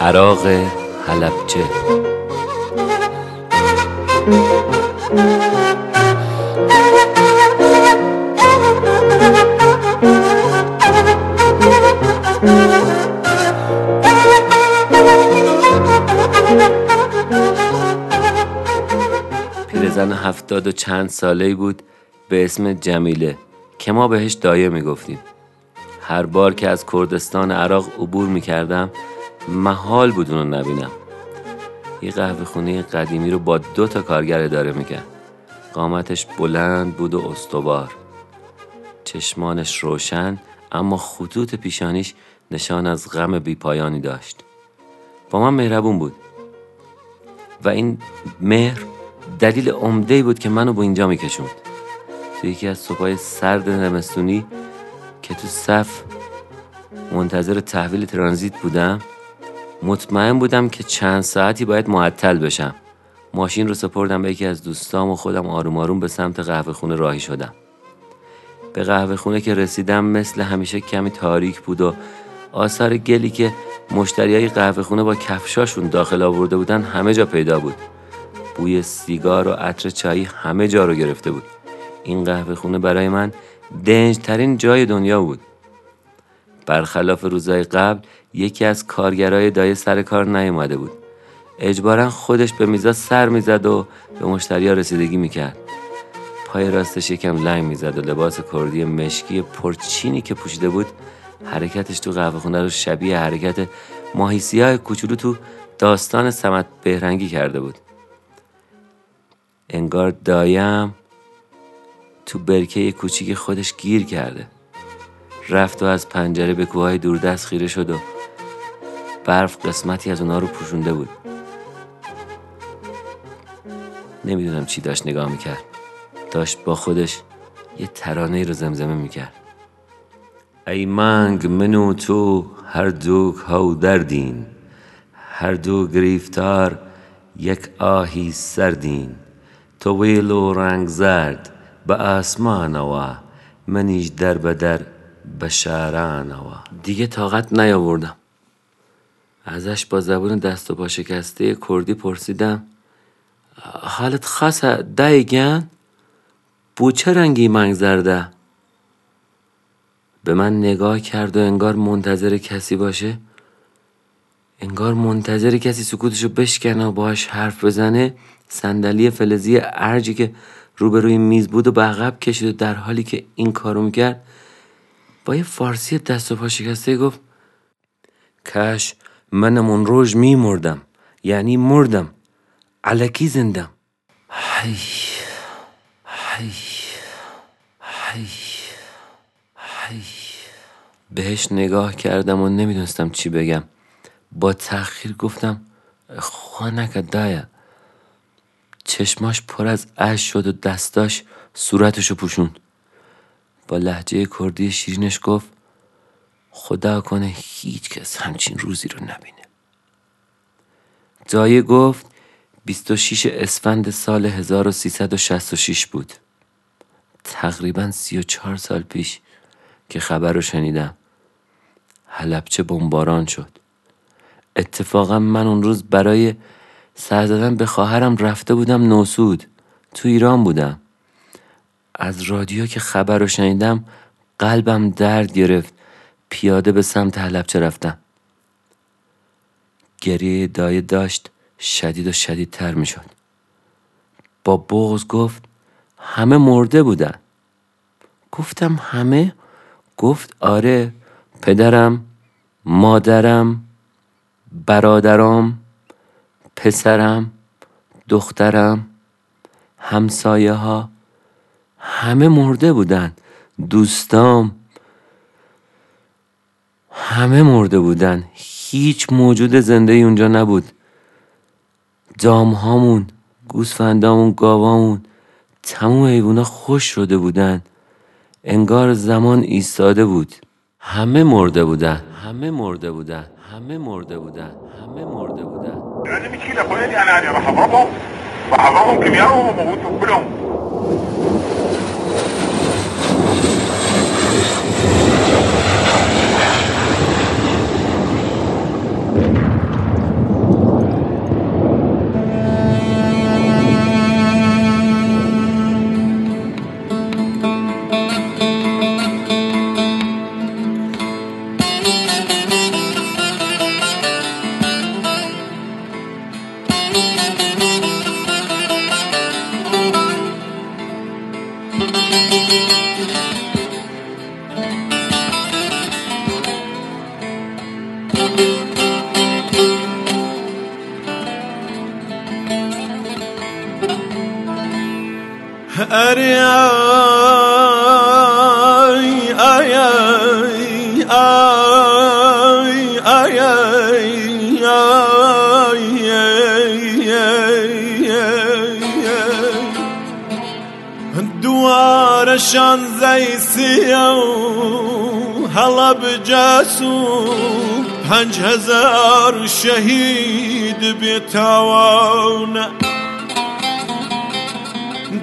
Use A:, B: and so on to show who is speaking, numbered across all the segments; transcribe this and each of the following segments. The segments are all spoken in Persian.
A: عراق حلبچه. پیرزن هفتاد و چند ساله بود به اسم جمیله که ما بهش دایه می‌گفتیم. هر بار که از کردستان عراق عبور می‌کردم محال بود اونو نبینم. یه قهوه خونه قدیمی رو با دو تا کارگر اداره می‌کرد. قامتش بلند بود و استوار. چشمانش روشن اما خطوط پیشانیش نشان از غم بیپایانی داشت. با من مهربون بود. و این مهر دلیل عمده بود که منو به اینجا میکشوند. تو یکی از صبحای سرد نمستونی که تو صف منتظر تحویل ترانزیت بودم مطمئن بودم که چند ساعتی باید معطل بشم. ماشین رو سپردم به یکی از دوستام و خودم آروم آروم به سمت قهوه خونه راهی شدم. به قهوه خونه که رسیدم مثل همیشه کمی تاریک بود و آثار گلی که مشتریای قهوه خونه با کفشاشون داخل آورده بودن همه جا پیدا بود. بوی سیگار و عطر چایی همه جا رو گرفته بود. این قهوه خونه برای من دنج ترین جای دنیا بود. برخلاف روزای قبل یکی از کارگرای دایه سر کار نیومده بود. اجبارا خودش به میزا سر می‌زد و به مشتریا رسیدگی می‌کرد. پای راستش یکم لنگ می‌زد و لباس کردی مشکی پرچینی که پوشیده بود حرکتش تو قهوه خونه رو شبیه حرکت ماهی سیاه کوچولو تو داستان سمت بهرنگی کرده بود. انگار دایم تو برکه کوچیک خودش گیر کرده. رفت و از پنجره به کوههای دوردست خیره شد و برف قسمتی از اونا رو پوشونده بود. نمی‌دونم چی داشت نگاه می‌کرد. داشت با خودش یه ترانه رو زمزمه می‌کرد. ای منگ منو تو هر دو هاو دردین. هر دو گریفتار یک آهی سردین. تو ویل و رنگ زرد به آسمانەوە منیش در به در به شارانەوە دیگه طاقت نیاوردم ازش با زبون دست و پا شکسته کردی پرسیدم حالت خاصه دایگن؟ بو چه رنگی منگ زرده؟ به من نگاه کرد و انگار منتظر کسی باشه انگار منتظر کسی سکوتشو بشکنه و باهاش حرف بزنه صندلی فلزی ارجی که روبروی میز بود و به عقب کشید و در حالی که این کارو می‌کرد با یه فارسی دست و پا شکسته گفت کاش منم اون روز میمردم یعنی مردم. علکی زندم. هی هی هی هی بهش نگاه کردم و نمی‌دونستم چی بگم. با تأخیر گفتم خوا نکرد دایه چشماش پر از اش شد و دستاش صورتشو پوشوند. با لحجه کردی شیرینش گفت خدا کنه هیچ کس همچین روزی رو نبینه. دایه گفت 26 اسفند سال 1366 بود. تقریبا 34 سال پیش که خبر رو شنیدم. حلبچه بمباران شد. اتفاقا من اون روز برای سر زدن به خواهرم رفته بودم نوسود. تو ایران بودم. از رادیو که خبر رو شنیدم قلبم درد گرفت. پیاده به سمت حلبچه رفتم. گریه دایه داشت شدید و شدیدتر می شد با بغز گفت همه مرده بودن. گفتم همه؟ گفت آره پدرم مادرم برادرام پسرم دخترم همسایه ها همه مرده بودن. دوستام همه مرده بودن. هیچ موجود زنده اونجا نبود. دام هامون گوسفندامون گاوامون تموم حیوونا خوش شده بودن. انگار زمان ایستاده بود. همه مرده بودن. همه مرده بودن. همه مرده بودن. همه مرده بودن.
B: كلهم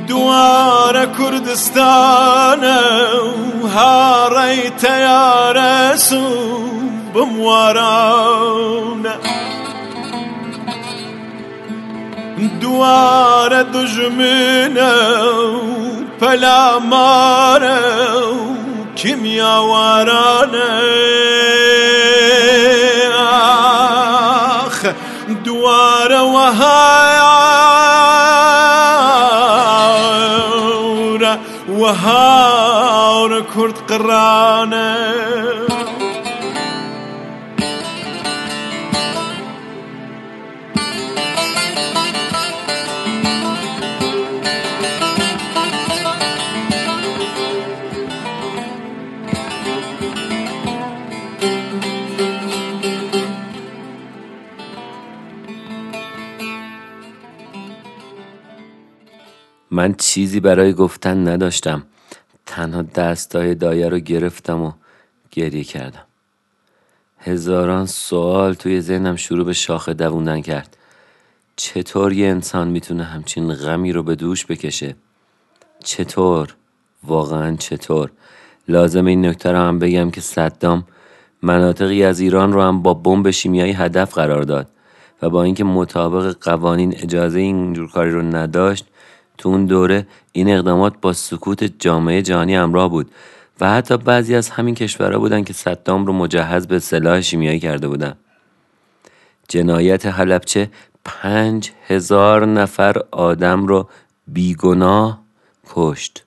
C: دوار کردستان و هاڕێی تەیارەس سو بموارانە دوار دژمنە و پلامار و آخ دوار وەهای وهار کرد قرانه.
A: من چیزی برای گفتن نداشتم. تنها دستای دایه رو گرفتم و گریه کردم. هزاران سوال توی ذهنم شروع به شاخه دووندن کرد. چطور یه انسان می‌تونه همچین غمی رو به دوش بکشه؟ چطور؟ واقعا چطور؟ لازم این نکته رو هم بگم که صدام مناطقی از ایران رو هم با بمب شیمیایی هدف قرار داد و با اینکه مطابق قوانین اجازه اینجور کاری رو نداشت تو اون دوره این اقدامات با سکوت جامعه جهانی همراه بود و حتی بعضی از همین کشورها بودن که صدام رو مجهز به سلاح شیمیایی کرده بودن. جنایت حلبچه پنج هزار نفر آدم رو بیگناه کشت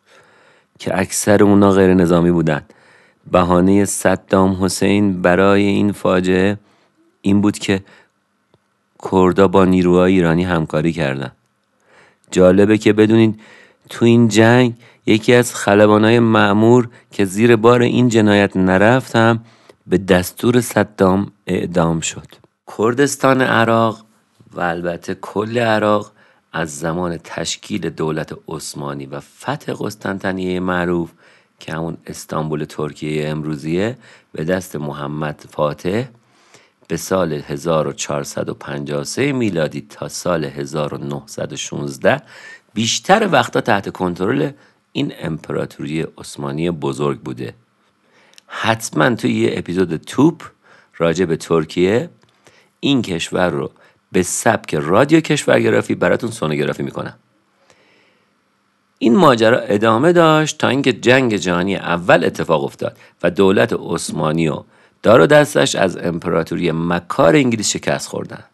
A: که اکثر اونا غیر نظامی بودن. بهانه صدام حسین برای این فاجعه این بود که کردا با نیروهای ایرانی همکاری کردن. جالبه که بدونید تو این جنگ یکی از خلبانای معمور که زیر بار این جنایت نرفت هم به دستور صدام اعدام شد. کردستان عراق و البته کل عراق از زمان تشکیل دولت عثمانی و فتح قسطنطنیه معروف که همون استانبول ترکیه امروزیه به دست محمد فاتح به سال 1453 میلادی تا سال 1916 بیشتر وقتا تحت کنترل این امپراتوری عثمانی بزرگ بوده. حتما توی یه اپیزود توپ راجع به ترکیه این کشور رو به سبک رادیو کشورگرافی براتون سونوگرافی می‌کنم. این ماجرا ادامه داشت تا اینکه جنگ جهانی اول اتفاق افتاد و دولت عثمانی و دار و دستش از امپراتوری مکار انگلیس شکست خوردن.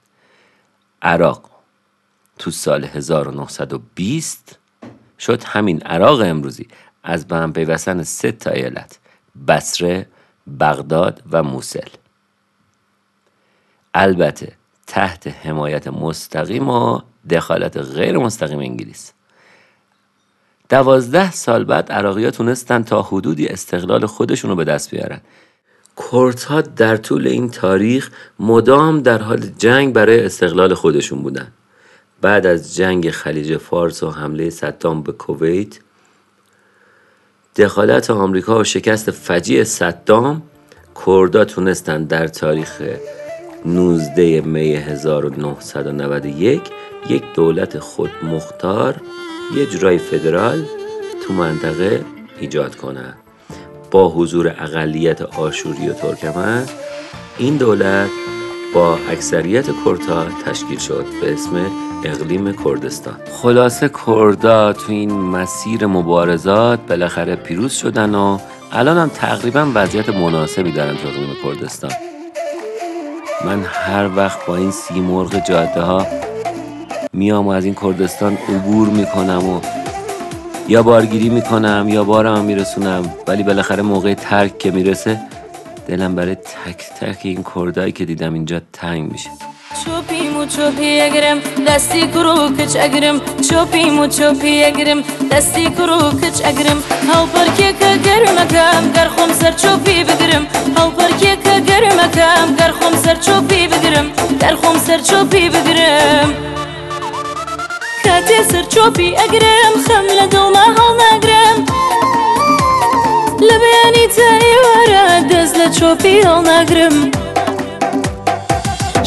A: عراق تو سال 1920 شد همین عراق امروزی از به هم پیوستن سه تا ایالت بصره بغداد و موسل. البته تحت حمایت مستقیم و دخالت غیر مستقیم انگلیس. دوازده سال بعد عراقی تونستن تا حدودی استقلال خودشونو به دست بیارن. کردها در طول این تاریخ مدام در حال جنگ برای استقلال خودشون بودن. بعد از جنگ خلیج فارس و حمله صدام به کویت دخالت آمریکا و شکست فجیع صدام کردا تونستن در تاریخ 19 می 1991 یک دولت خودمختار یه جورای فدرال تو منطقه ایجاد کنن. با حضور اقلیت آشوری و ترکمن این دولت با اکثریت کردها تشکیل شد به اسم اقلیم کردستان. خلاصه کردا تو این مسیر مبارزات بالاخره پیروز شدن و الان هم تقریبا وضعیت مناسبی دارن تو اقلیم کردستان. من هر وقت با این سی مرغ جاده ها میام و از این کردستان عبور می‌کنم و یا بارگیری می‌کنم یا بارم میرسونم ولی بالاخره موقع ترک که می‌رسه دلم برای تک تک این کردایی که دیدم اینجا تنگ میشه.
D: چۆپیم و چۆپی ئەگرم دەستی کوڕ و کچ ئەگرم چۆپیم و چۆپی ئەگرم دەستی کوڕ و کچ ئەگرم هەڵپەرکێکە گەرمەکەم گەرخۆم سەر چۆپی بگرم. هەڵپەرکێکە گەرمەکەم گەرخۆم سەر چۆپی بگرم. گەرخۆم سەر چۆپی بگرم. کاتێ سەر چۆپی ئەگرم خەم لە دڵما هەڵناگرم لە بەیانی تایوارە دەست لە چۆپی هەڵناگرم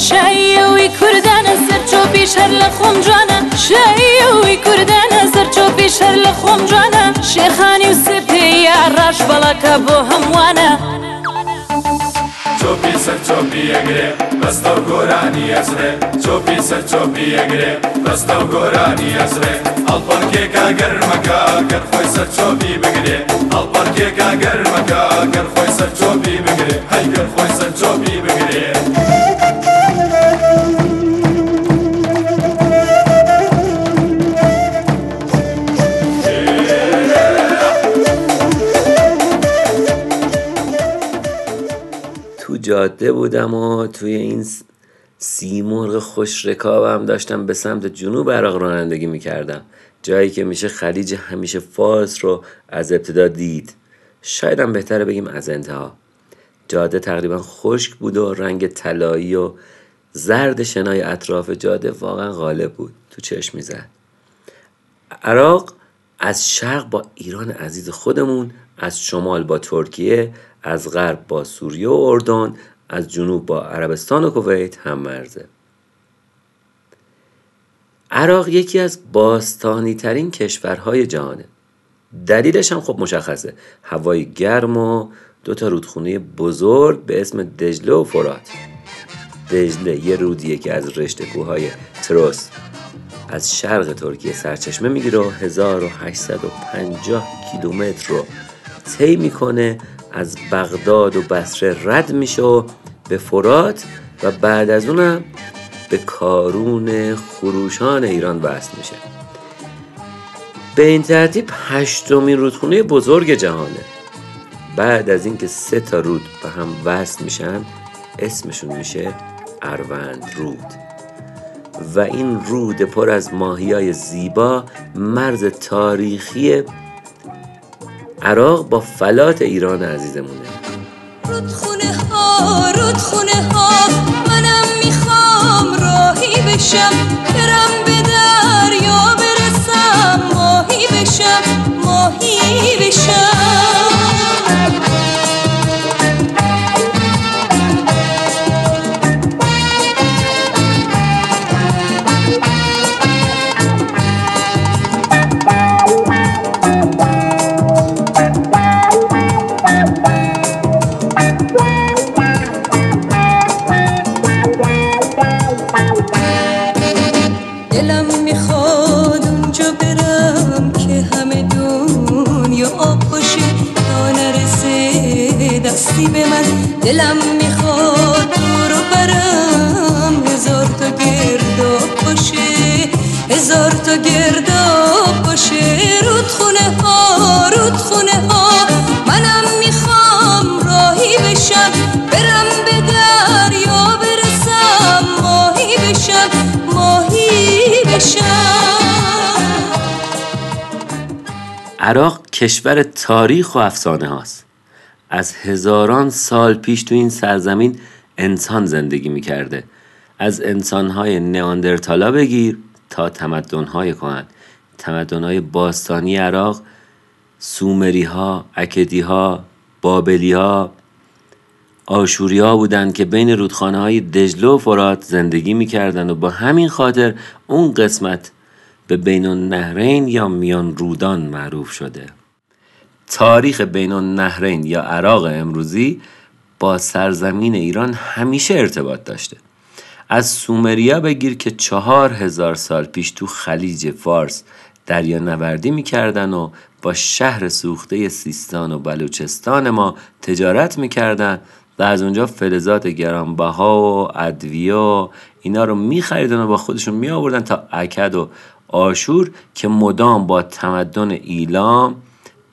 D: شایەوەی کوردانە سەر چۆپی شەر لە خۆم جوانە. شایەوەی کوردانە سەر چۆپی شەر لە خۆم جوانە. شێخانی و سپێیا ڕاش بەڵەکە بۆ هەمووانە.
E: چۆپی ئەگرێ بەستە و گۆرانی ئەزرێ. چۆپی سەر چۆپی ئەگرێ بەستە و گۆرانی ئەزرێ. ئەڵپەرکێکا گەرمەکە گەر خۆی سەر چۆپی بگرێ. ئەڵپەرکێکا گەرمەکە گەر خۆی سەر چۆپی بگرێ. هەی گەر خۆی سەر چۆپی بگرێ.
A: جاده بودم و توی این س- سیمرغ خوش رکابم داشتم به سمت جنوب عراق رانندگی می‌کردم. جایی که میشه خلیج همیشه فارس رو از ابتدا دید. شایدم بهتره بگیم از انتها. جاده تقریبا خشک بود و رنگ طلایی و زرد شنای اطراف جاده واقعا غالب بود. تو چشم می‌زد. عراق از شرق با ایران عزیز خودمون از شمال با ترکیه از غرب با سوریه و اردن از جنوب با عربستان و کویت هم مرزه. عراق یکی از باستانی ترین کشورهای جهانه. دلیلش هم خب مشخصه. هوای گرم و دو تا رودخونه بزرگ به اسم دجله و فرات. دجله یه رودیه که از رشته کوههای تروس از شرق ترکیه سرچشمه می‌گیره و 1850 کیلومتر رو طی می‌کنه از بغداد و بصره رد میشه و به فرات و بعد از اونم به کارون خروشان ایران وصل میشه. به این ترتیب هشتمین رودخونه بزرگ جهانه. بعد از اینکه سه تا رود به هم وصل میشن اسمشون میشه اروند رود. و این رود پر از ماهیای زیبا مرز تاریخی عراق با فلات ایران عزیزمونه.
D: رودخونه ها رودخونه ها منم می‌خوام راهی بشم.
A: عراق کشور تاریخ و افسانه هاست. از هزاران سال پیش تو این سرزمین انسان زندگی می‌کرده. از انسانهای نئاندرتالا بگیر تا تمدنهای کهن. تمدنهای باستانی عراق سومری ها، اکدی ها، بابلی ها، آشوری ها بودند که بین رودخانه های دجله و فرات زندگی می‌کردند و با همین خاطر اون قسمت به بین النهرین یا میان رودان معروف شده. تاریخ بین النهرین یا عراق امروزی با سرزمین ایران همیشه ارتباط داشته. از سومریا بگیر که چهار هزار سال پیش تو خلیج فارس دریا نوردی می‌کردن و با شهر سوخته سیستان و بلوچستان ما تجارت می‌کردن و از اونجا فلزات گرانبها و ادویه و اینا رو میخریدن و با خودشون میآوردن تا اکد و آشور که مدام با تمدن ایلام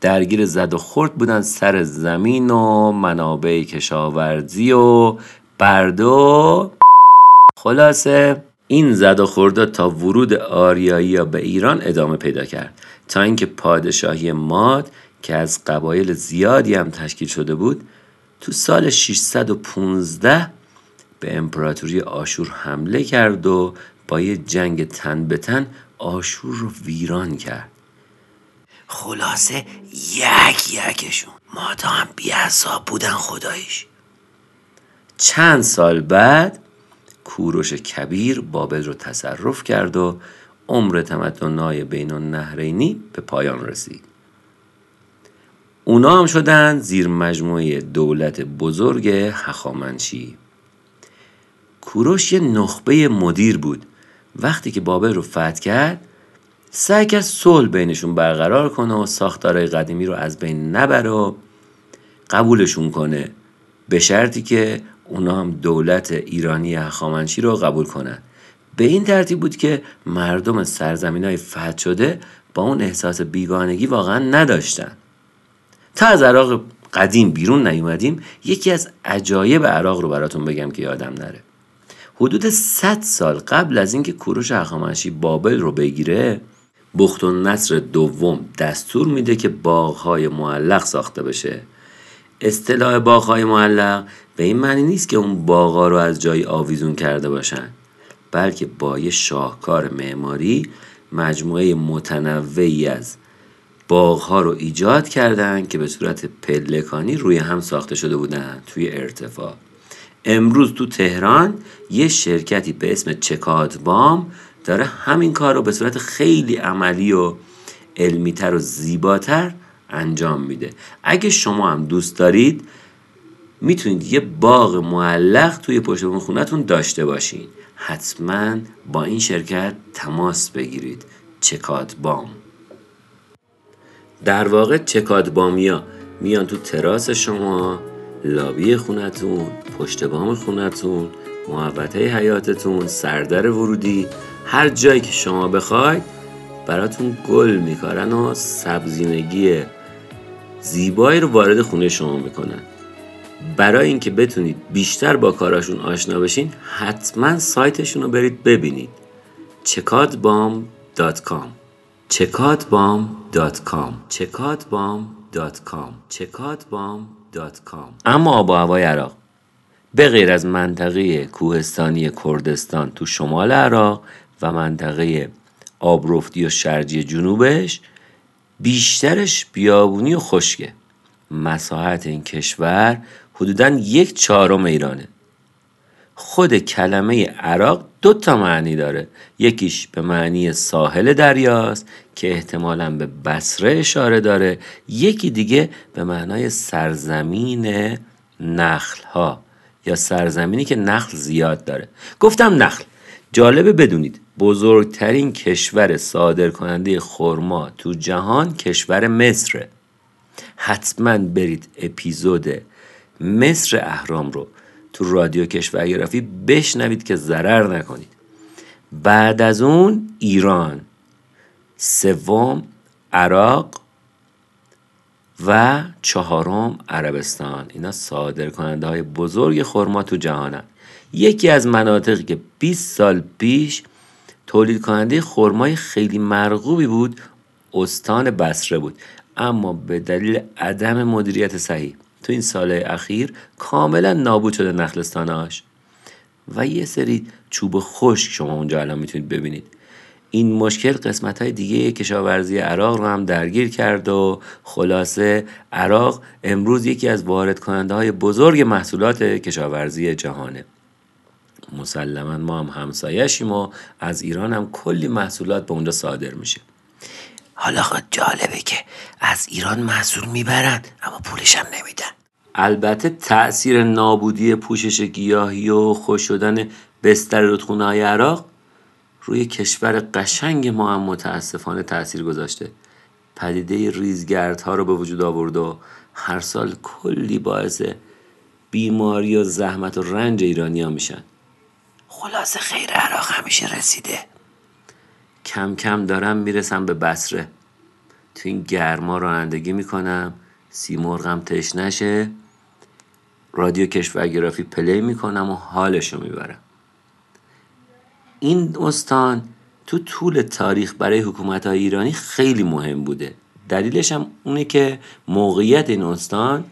A: درگیر زد و خورد بودن سر زمین و منابع کشاورزی و برد خلاصه این زد و خورده تا ورود آریایی به ایران ادامه پیدا کرد. تا اینکه پادشاهی ماد که از قبایل زیادی هم تشکیل شده بود تو سال 615 به امپراتوری آشور حمله کرد و با یه جنگ تن به تن آشور رو ویران کرد. خلاصه یک یکشون. مادا هم بیعصاب بودن خدایش چند سال بعد کوروش کبیر بابل رو تصرف کرد و عمر تمدنای بین النهرینی به پایان رسید. اونا هم شدن زیر مجموعه دولت بزرگ هخامنشی. کوروش یه نخبه مدیر بود. وقتی که بابل رو فتح کرد سعی کرد صلح بینشون برقرار کنه و ساختارهای قدیمی رو از بین نبره و قبولشون کنه. به شرطی که اونا هم دولت ایرانی هخامنشی رو قبول کنن. به این ترتیب بود که مردم سرزمین های فتح شده با اون احساس بیگانگی واقعا نداشتن. تا از عراق قدیم بیرون نیومدیم یکی از عجایب عراق رو براتون بگم که یادم نره. حدود 100 سال قبل از اینکه کوروش هخامنشی بابل رو بگیره بخت و نصر دوم دستور میده که باغهای معلق ساخته بشه. اصطلاح باغهای معلق به این معنی نیست که اون باغها رو از جای آویزون کرده باشن بلکه با یه شاهکار معماری مجموعه متنوعی از باغها رو ایجاد کردن که به صورت پلکانی روی هم ساخته شده بودن توی ارتفاع. امروز تو تهران یه شرکتی به اسم چکادبام داره همین کار رو به صورت خیلی عملی و علمیتر و زیباتر انجام میده. اگه شما هم دوست دارید می‌تونید یه باغ معلق توی پشت بون خونتون داشته باشین. حتما با این شرکت تماس بگیرید. چکادبام در واقع چکادبامیا میان تو تراس شما لابی خونتون پشت بام خونتون محوطه حیاتتون سردر ورودی هر جایی که شما بخواید براتون گل میکارن و سبزینگی زیبایی رو وارد خونه شما می‌کنن. برای اینکه بتونید بیشتر با کاراشون آشنا بشین حتما سایتشون رو برید ببینید. چکادبام.com چکادبام.com چکادبام.com چکادبام.com اما آب و هوای عراق. به غیر از منطقه کوهستانی کردستان تو شمال عراق و منطقه آبرفتی و شرجی جنوبش بیشترش بیابونی و خشکه. مساحت این کشور حدودا یک چهارم ایرانه. خود کلمه عراق دو تا معنی داره. یکیش به معنی ساحل دریاست که احتمالا به بصره اشاره داره. یکی دیگه به معنای سرزمین نخل ها یا سرزمینی که نخل زیاد داره. گفتم نخل. جالبه بدونید بزرگترین کشور صادر کننده خرما تو جهان کشور مصره. حتما برید اپیزود مصر اهرام رو تو رادیو کشورگرافی بشنوید که ضرر نکنید. بعد از اون ایران سوم عراق و چهارم عربستان. اینا صادر کننده های بزرگ خرما تو جهانن. یکی از مناطقی که 20 سال پیش تولید کننده خرمای خیلی مرغوبی بود استان بسره بود. اما به دلیل عدم مدیریت صحیح تو این سال اخیر کاملا نابود شده نخلستاناش و یه سری چوب خشک شما اونجا الان می‌تونید ببینید. این مشکل قسمت های دیگه کشاورزی عراق رو هم درگیر کرد و خلاصه عراق امروز یکی از وارد کننده های بزرگ محصولات کشاورزی جهانه. مسلما ما هم همسایشیم و از ایران هم کلی محصولات به اونجا صادر میشه. حالا خود جالبه که از ایران محصول می‌برن اما پولش هم نمیدن. البته تأثیر نابودی پوشش گیاهی و خوش شدن بستر رودخونه های عراق روی کشور قشنگ ما هم متاسفانه تاثیر گذاشته. پدیده ریزگردها رو به وجود آورد و هر سال کلی باعث بیماری و زحمت و رنج ایرانی ها میشن. خلاصه خیر عراق همیشه رسیده. کم کم دارم می‌رسم به بسره تو این گرما رانندگی می‌کنم سیمرغم تش نشه رادیو کشورگرافی پلی می‌کنم و حالشو می‌برم. این استان تو طول تاریخ برای حکومت های ایرانی خیلی مهم بوده. دلیلش هم اونه که موقعیت این استان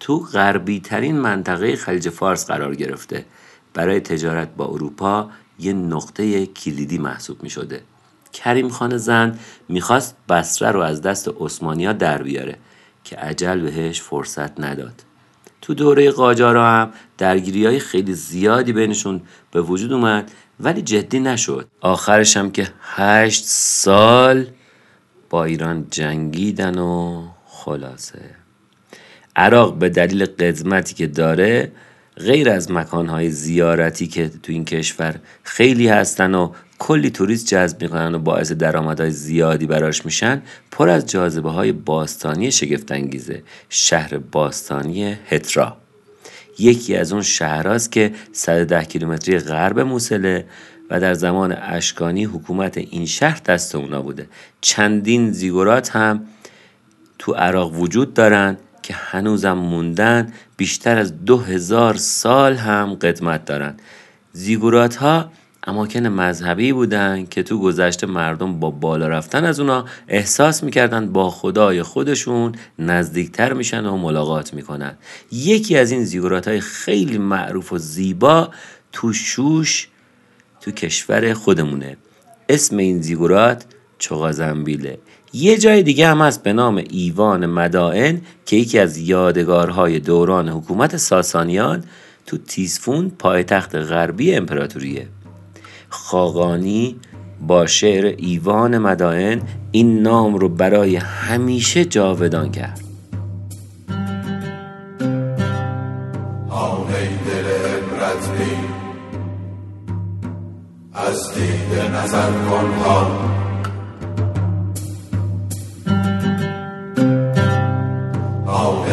A: تو غربی ترین منطقه خلیج فارس قرار گرفته. برای تجارت با اروپا یه نقطه کلیدی محسوب می شده کریم خان زند می‌خواست بسره رو از دست عثمانیا در بیاره که عجل بهش فرصت نداد. تو دوره قاجارا هم درگیری های خیلی زیادی بینشون به وجود اومد ولی جدی نشد. آخرش هم که هشت سال با ایران جنگیدن و خلاصه. عراق به دلیل قدمتی که داره غیر از مکانهای زیارتی که تو این کشور خیلی هستن و کلی توریست جذب می‌کنن و باعث درآمدهای زیادی براش میشن. پر از جاذبه های باستانی شگفتانگیزه شهر باستانی هترا. یکی از اون شهرهاست که 110 کیلومتری غرب موسله و در زمان اشکانی حکومت این شهر دست اونا بوده. چندین زیگورات هم تو عراق وجود دارن که هنوزم موندن بیشتر از دو هزار سال هم قدمت دارن. زیگورات ها اماکن مذهبی بودن که تو گذشته مردم با بالا رفتن از اونا احساس می‌کردن با خدای خودشون نزدیکتر میشن و ملاقات می‌کنن. یکی از این زیگورات های خیلی معروف و زیبا تو شوش تو کشور خودمونه. اسم این زیگورات چغازنبیله. یه جای دیگه هم هست به نام ایوان مدائن که یکی از یادگارهای دوران حکومت ساسانیان تو تیسفون پایتخت غربی امپراتوریه. خاقانی با شعر ایوان مدائن این نام رو برای همیشه جاودان کرد.
E: ای از دیده نظر کن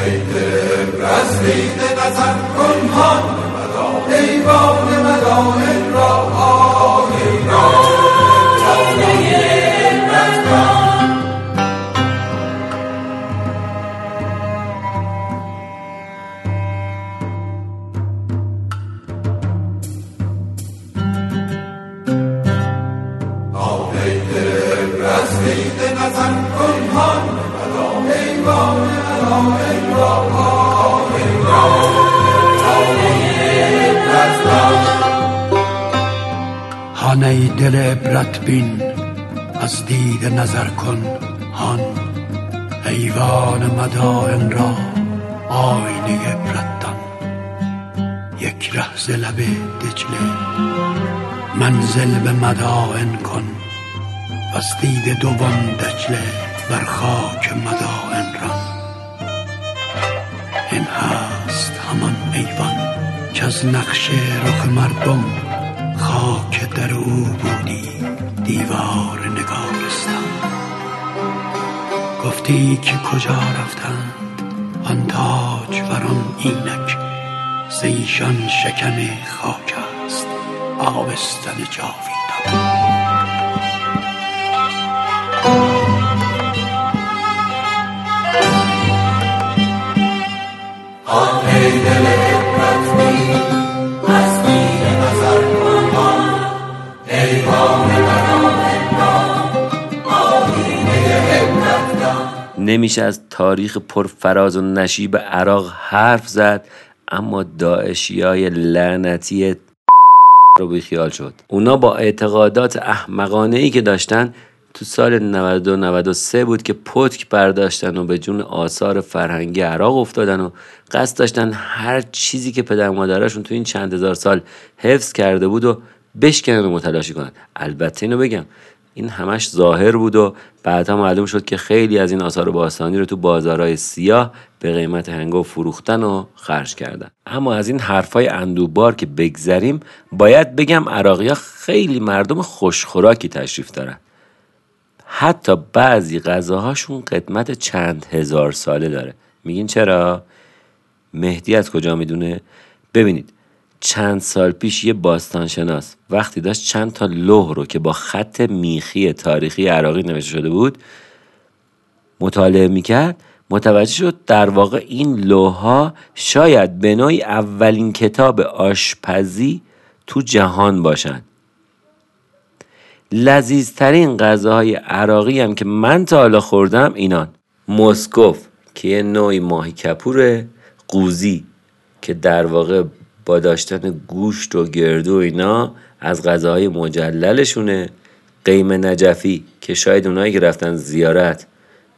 E: ای دل عبرت دیده نظر کن ها ایوان نظر کن
F: هان ایوان مدائن را آینه عبرت دان یک ره لب دجله منزل به مدائن کن. و از دید دوم دجله بر خاک مدائن ران این هست همان ایوان که از نقش رخ مردم خاک در او بودی. دیوار گفتی که کجا رفتند؟ آن تاج وران اینک ز ایشان شکن خاک است آبستن جاویدان.
A: نمیشه از تاریخ پرفراز و نشیب عراق حرف زد اما داعشی های لعنتی رو بیخیال شد. اونا با اعتقادات احمقانه ای که داشتن تو سال 92 93 بود که پتک برداشتن و به جون آثار فرهنگی عراق افتادن و قصد داشتن هر چیزی که پدر مادرشون تو این چند هزار سال حفظ کرده بود و بشکنن و متلاشی کنن. البته اینو بگم این همش ظاهر بود و بعدها معلوم شد که خیلی از این آثار باستانی رو تو بازارهای سیاه به قیمت هنگو فروختن و خرج کردن اما از این حرفای اندوبار که بگذریم باید بگم عراقی ها خیلی مردم خوشخوراکی تشریف دارن حتی بعضی غذاهاشون قدمت چند هزار ساله داره میگین چرا؟ مهدی از کجا می‌دونه؟ ببینید چند سال پیش یه باستانشناس وقتی داشت چند تا لوح رو که با خط میخی تاریخی عراقی نوشته شده بود مطالعه می‌کرد متوجه شد در واقع این لوحها شاید به نوعی اولین کتاب آشپزی تو جهان باشن. لذیذترین غذاهای عراقی هم که من تا حالا خوردم اینان. مسکوف که یه نوعی ماهی کپوره قوزی که در واقع با داشتن گوشت و گردو و اینا از غذاهای مجللشونه. قیم نجفی که شاید اونایی که رفتن زیارت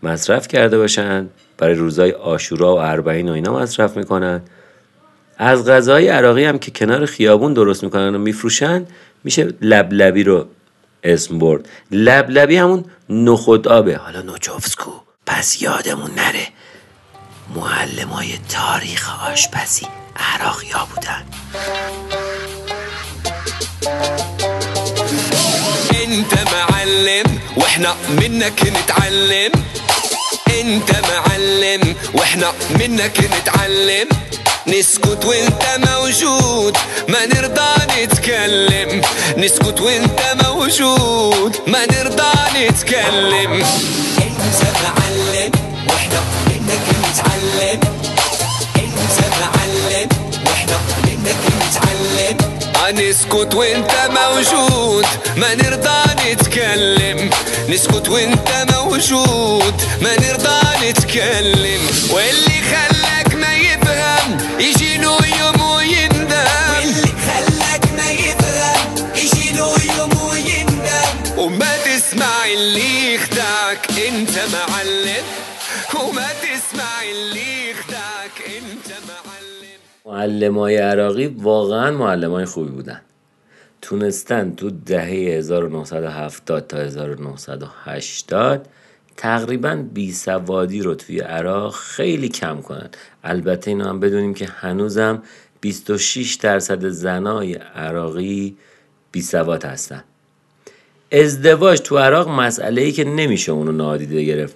A: مصرف کرده باشن برای روزای آشورا و اربعین و اینا مصرف می‌کنن. از غذای عراقی هم که کنار خیابون درست می‌کنن و میفروشن میشه لبلبی رو اسم برد. لبلبی همون نخود آبه. حالا نوچوفسکو پس یادمون نره. معلم های تاریخ آشپزی. عراقی ها بودن.
G: انت معلم وإحنا منك نتعلم. انت معلم وإحنا منك نتعلم. نسكت وانت موجود ما نرضى نتكلم. نسكت وانت موجود ما نرضى نتكلم. انت معلم وإحنا منك نتعلم. نسكت وانت موجود ما نرضى نتكلم. نسكت وانت موجود ما نرضى نتكلم. واللي معلم معلم
A: های عراقی واقعا معلم های خوبی بودن. تونستن تو دهه 1970 تا 1980 تقریبا بی سوادی رو توی عراق خیلی کم کنن. البته اینو هم بدونیم که هنوزم 26 درصد زنای عراقی بی سواد هستن. ازدواج تو عراق مسئله ای که نمیشه اونو نادیده گرفت.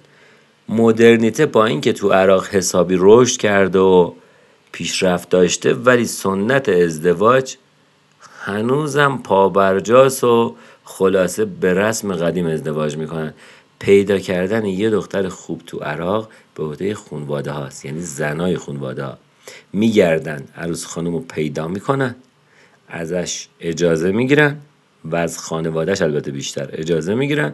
A: مدرنیته با اینکه تو عراق حسابی رشد کرده و پیشرفت داشته ولی سنت ازدواج هنوزم پابرجاست و خلاصه به رسم قدیم ازدواج می‌کنن. پیدا کردن یه دختر خوب تو عراق به عهده خونواده هاست یعنی زنای خونواده ها. میگردن عروس خانم رو پیدا می‌کنن ازش اجازه می‌گیرن و از خانوادهش البته بیشتر اجازه می‌گیرن.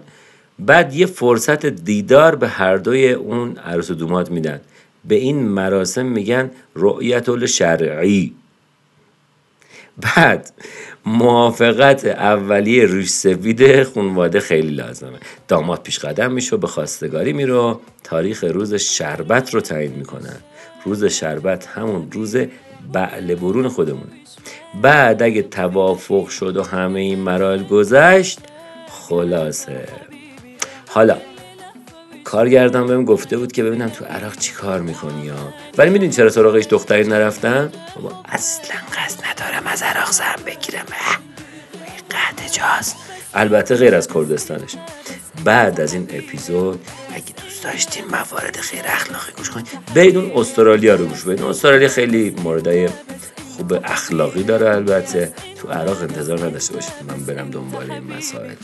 A: بعد یه فرصت دیدار به هر دوی اون عروس و دومات میدن. به این مراسم میگن رؤیت شرعی بعد موافقت اولیه ریش سفید خونواده خیلی لازمه. داماد پیش قدم میشه به خواستگاری میره تاریخ روز شربت رو تعیین می‌کنن روز شربت همون روز بعل برون خودمونه. بعد اگه توافق شد و همه این مراحل گذشت خلاصه. حالا کارگردان بهم گفته بود که ببینم تو عراق چی کار می‌کنی یا؟ ولی می‌دونی چرا سراغش دختری نرفتم؟ بابا اصلا قصد ندارم از عراق زن بگیرم. قطع جاست البته غیر از کردستانش. بعد از این اپیزود اگه دوست داشتیم موارد غیر اخلاقی گوش کنید برید اون استرالیا رو گوش بدید استرالیا خیلی موردای خوب اخلاقی داره البته. تو عراق انتظار نداشته باشید من برم دنبال این مسائل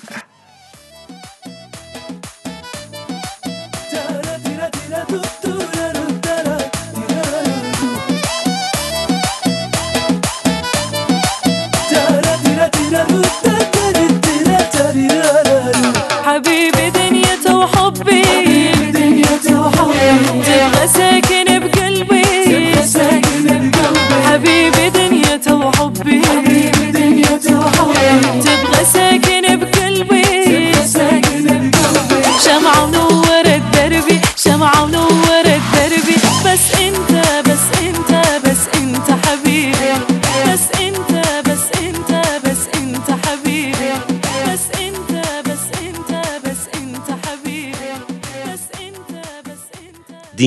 D: حبيبي دنيته وحبي. حبيبي دنيته تبقى ساكن بقلبي. تبقى ساكن بقلبي حبيبي دنيته وحبي حبيبي دنيته وحبي. تبقى ساكن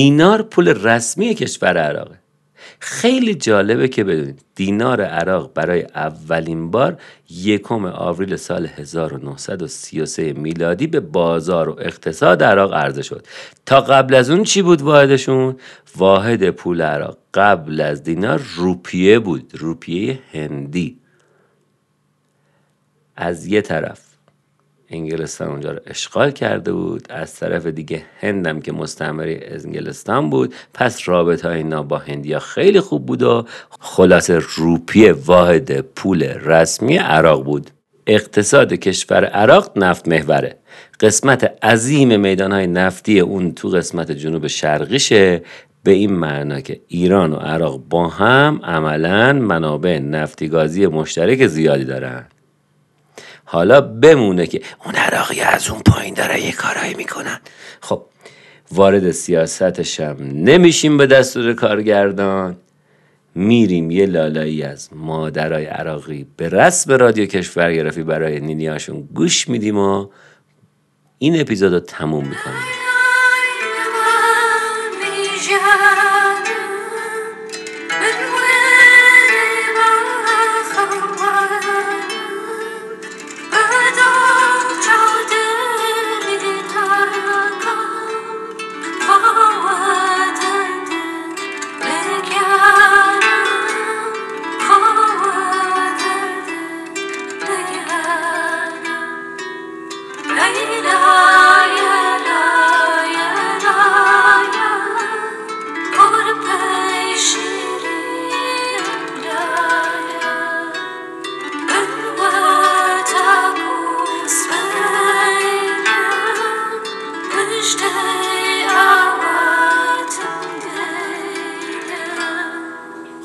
A: دینار پول رسمی کشور عراقه. خیلی جالبه که بدونید دینار عراق برای اولین بار یکم آوریل سال 1933 میلادی به بازار و اقتصاد عراق عرضه شد. تا قبل از اون چی بود واحدشون؟ واحد پول عراق قبل از دینار روپیه بود روپیه هندی. از یه طرف انگلستان اونجا رو اشغال کرده بود. از طرف دیگه هندم که مستعمره انگلستان بود. پس رابطه های اینا با هندیا خیلی خوب بود و خلاصه روپیه واحد پول رسمی عراق بود. اقتصاد کشور عراق نفت محوره. قسمت عظیم میدان های نفتی اون تو قسمت جنوب شرقیشه. به این معنا که ایران و عراق با هم عملا منابع نفتی گازی مشترک زیادی دارن. حالا بمونه که اون عراقی از اون پایین داره یه کارایی می‌کنن. خب وارد سیاستشم نمیشیم به دستور کارگردان. میریم یه لالایی از مادرای عراقی به رسم رادیو کشورگرافی برای نینیاشون گوش میدیم و این اپیزود رو تموم می‌کنیم.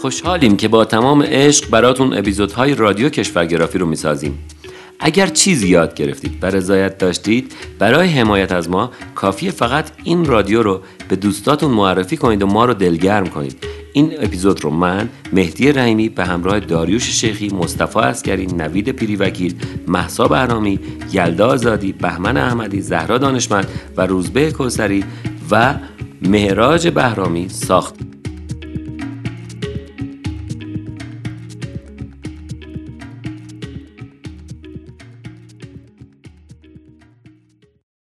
A: خوشحالیم که با تمام عشق براتون اپیزودهای رادیو کشورگرافی رو می‌سازیم. اگر چیزی یاد گرفتید و رضایت داشتید برای حمایت از ما کافیه فقط این رادیو رو به دوستاتون معرفی کنید و ما رو دلگرم کنید. این اپیزود رو من مهدی رحیمی به همراه داریوش شیخی مصطفی عسکری نوید پیریوکیل مهسا بهرامی یلدا آزادی بهمن احمدی زهرا دانشمند و روزبه کوثری و مهراج بهرامی ساخت.